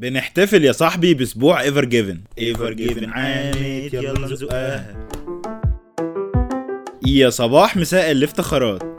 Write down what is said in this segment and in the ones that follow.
بنحتفل يا صاحبي بأسبوع ايفر جيفن ايفر جيفن عانت يلا نزقها. يا صباح مساء الإفتخارات.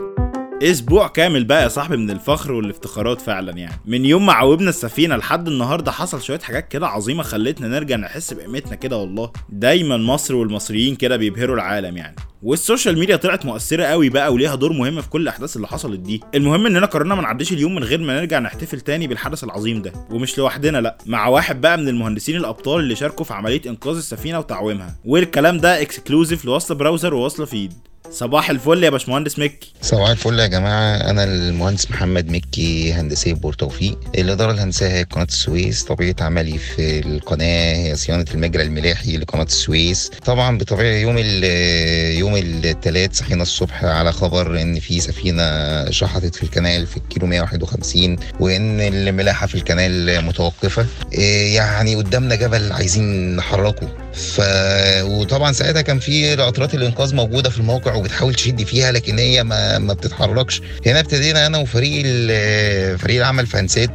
أسبوع كامل بقى يا صاحبي من الفخر والافتخارات فعلا يعني. من يوم ما عومنا السفينة لحد النهارده حصل شوية حاجات كده عظيمة خلتنا نرجع نحس بقيمتنا كده والله. دايما مصر والمصريين كده بيبهروا العالم يعني. وال social media طلعت مؤثرة قوي بقى وليها دور مهم في كل الأحداث اللي حصلت دي. المهم إننا قررنا ما نعديش اليوم من غير ما نرجع نحتفل تاني بالحدث العظيم ده. ومش لوحدنا لأ مع واحد بقى من المهندسين الأبطال اللي شاركوا في عملية إنقاذ السفينة وتعويمها. والكلام ده exclusive لوصلة براوزر ووصلة فيد صباح الفل يا باشمهندس مكي. صباح الفل يا جماعة. أنا المهندس محمد مكي هندسية بور توفيق الإدارة الهندسية هي قناة السويس. طبيعة عملي في القناة هي صيانة المجرى الملاحي لقناة السويس. طبعا بطبيعة يوم ال يوم الثلاث صحينا الصبح على خبر إن في سفينة شحطت في الكنال في الكيلو 151 وإن الملاحة في الكنال متوقفة. إيه يعني قدامنا جبل عايزين نحركه. ف وطبعا ساعتها كان في قطرات الإنقاذ موجودة في الموقع وبتحاول تشد فيها لكن هي ما, ما بتتحركش. هنا ابتدينا أنا وفريق فريق العمل في هندسات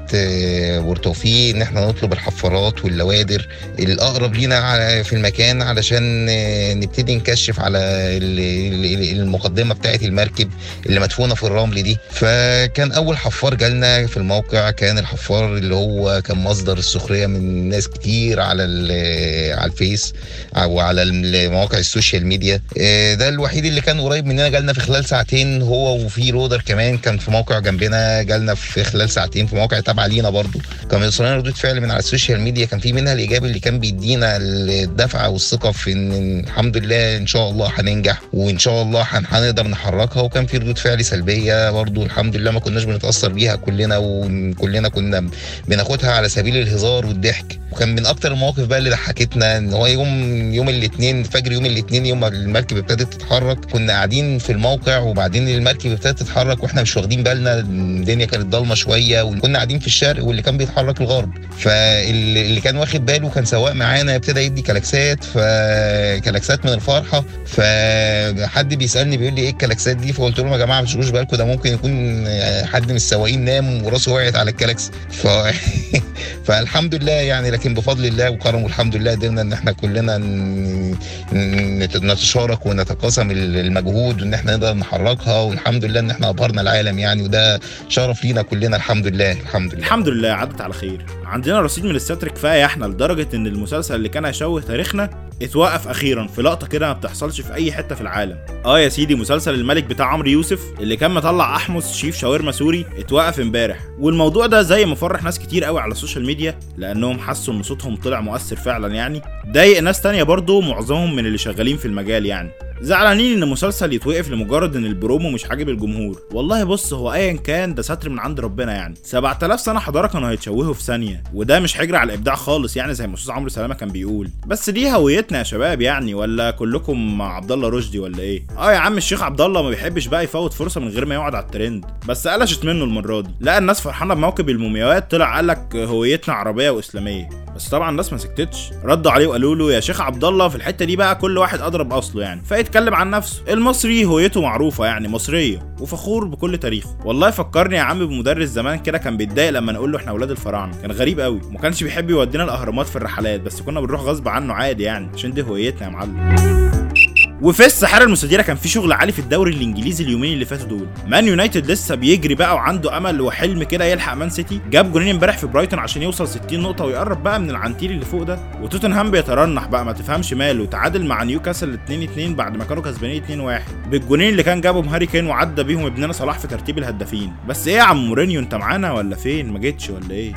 بورتوفيق إن إحنا نطلب الحفارات واللوادر الأقرب لينا في المكان علشان آه، نبتدي نكشف على ال- ال- المقدمة بتاعة المركب اللي مدفونة في الرمل دي. فكان أول حفار جالنا في الموقع كان الحفار اللي هو كان مصدر السخرية من ناس كتير على على الفيس. وعلى مواقع ال social media. آه، ده الوحيد اللي كان قريب مننا جالنا في خلال ساعتين هو وفي لودر كمان كان في موقع جنبنا جالنا في خلال ساعتين في موقع تابع لينا برضو. كان بيوصلنا ردود فعل من على ال social media كان في منها الايجابي اللي كان بيدينا الدفعه والثقة في ان الحمد لله إن شاء الله هننجح وإن شاء الله هن- هنقدر نحركها. وكان في ردود فعل سلبية برضو الحمد لله ما كناش بنتأثر بيها كلنا وكلنا كنا بناخدها على سبيل الهزار والضحك. وكان من أكتر المواقف بقى اللي ضحكتنا إن هو يوم يوم الاثنين فجر يوم الاثنين يوم المركب ابتدت تتحرك كنا قاعدين في الموقع وبعدين المركب ابتدت تتحرك وإحنا مش واخدين بالنا الدنيا كانت ضلمة شوية وكنا قاعدين في الشرق واللي كان بيتحرك الغرب. فاللي كان واخد باله كان سواق معانا ابتدى يدي كلاكسات فكلاكسات من الفرحة. فحد بيسألني بيقول لي إيه الكلاكسات دي؟ فقلت لهم يا جماعة ما تشغلوش بالكم ده ممكن يكون حد من السواقين نام وراسه وقعت على الكلاكس. ف... فالحمد لله يعني لكن بفضل الله وكرمه الحمد لله قدرنا إن إحنا كلنا نتشارك ونتقاسم المجهود وإن إحنا نقدر نحركها والحمد لله إن إحنا ابهرنا العالم يعني وده شرف لينا كلنا الحمد لله الحمد لله. الحمد لله عدت على خير. عندنا رصيد من الستر كفاية إحنا لدرجة إن المسلسل اللي كان هيشوه تاريخنا اتوقف أخيرا في لقطة كده ما بتحصلش في أي حتة في العالم. آه يا سيدي مسلسل الملك بتاع عمرو يوسف اللي كان مطلع أحمس شيف شاورما سوري اتوقف امبارح. والموضوع ده زي ما فرح ناس كتير قوي على ال social media لأنهم حسوا إن صوتهم طلع مؤثر فعلا يعني. ضايق ناس تانية برضه معظمهم من اللي شغالين في المجال يعني. زعلانين إن مسلسل يتوقف لمجرد إن البرومو مش عاجب الجمهور. والله بص هو ايا كان ده ستر من عند ربنا يعني. 7000 سنة حضارة كانوا هيتشوهوا في ثانية وده مش حجر على الإبداع خالص يعني زي ما أستاذ عمرو سلامة كان بيقول. بس دي هويتنا يا شباب يعني ولا كلكم مع عبد الله رشدي ولا إيه؟ آه يا عم الشيخ عبد الله ما بيحبش بقى يفوت فرصة من غير ما يقعد على الترند. بس قلشت منه المرة دي. لا الناس فرحانة بموكب المومياوات طلع قال لك هويتنا عربية وإسلامية. بس طبعا الناس ما سكتتش. ردوا عليه وقالوا له يا شيخ عبد الله في الحتة دي بقى كل واحد أضرب أصله يعني. فيتكلم عن نفسه. المصري هويته معروفة يعني مصرية وفخور بكل تاريخه. والله فكرني يا عم بمدرس زمان كده كان بيتضايق لما نقول له إحنا أولاد الفراعنة. كان غريب قوي وما كانش بيحب يودينا الأهرامات في الرحلات بس كنا بنروح غصب عنه عادي يعني. عشان دي هويتنا يا معلم. وفي الساحرة المستديرة كان في شغل عالي في الدوري الإنجليزي اليومين اللي فاتوا دول. مان يونايتد لسه بيجري بقى وعنده أمل وحلم كده يلحق مان سيتي. جاب جونين امبارح في برايتون عشان يوصل 60 نقطة ويقرب بقى من العنتيل اللي فوق ده. وتوتنهام بيترنح بقى ما تفهمش ماله. تعادل مع نيوكاسل 2 2 بعد ما كانوا كسبانين 2 1 بالجونين اللي كان جابهم هاري كين وعدى بيهم ابننا صلاح في ترتيب الهدافين. بس إيه يا عم مورينيو أنت معانا ولا فين؟ ما جيتش ولا إيه؟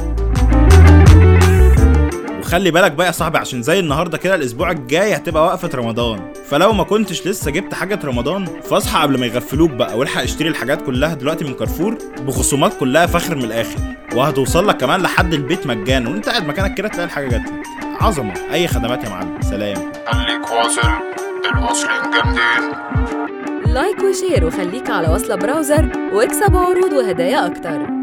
وخلي بالك بقى يا صاحبي عشان زي النهارده كده الأسبوع الجاي هتبقى وقفة رمضان. فلو ما كنتش لسه جبت حاجة رمضان فاصحى قبل ما يغفلوك بقى والحق اشتري الحاجات كلها دلوقتي من كارفور بخصومات كلها فخر من الآخر. وهتوصل لك كمان لحد البيت مجانا وانت قاعد مكانك كده تلاقي الحاجة لك. عظمة. أي خدمات يا معلم. سلام. خليك واصل. الواصلين جامدين like و share وخليك على وصلة browser واكسب عروض وهدايا أكتر.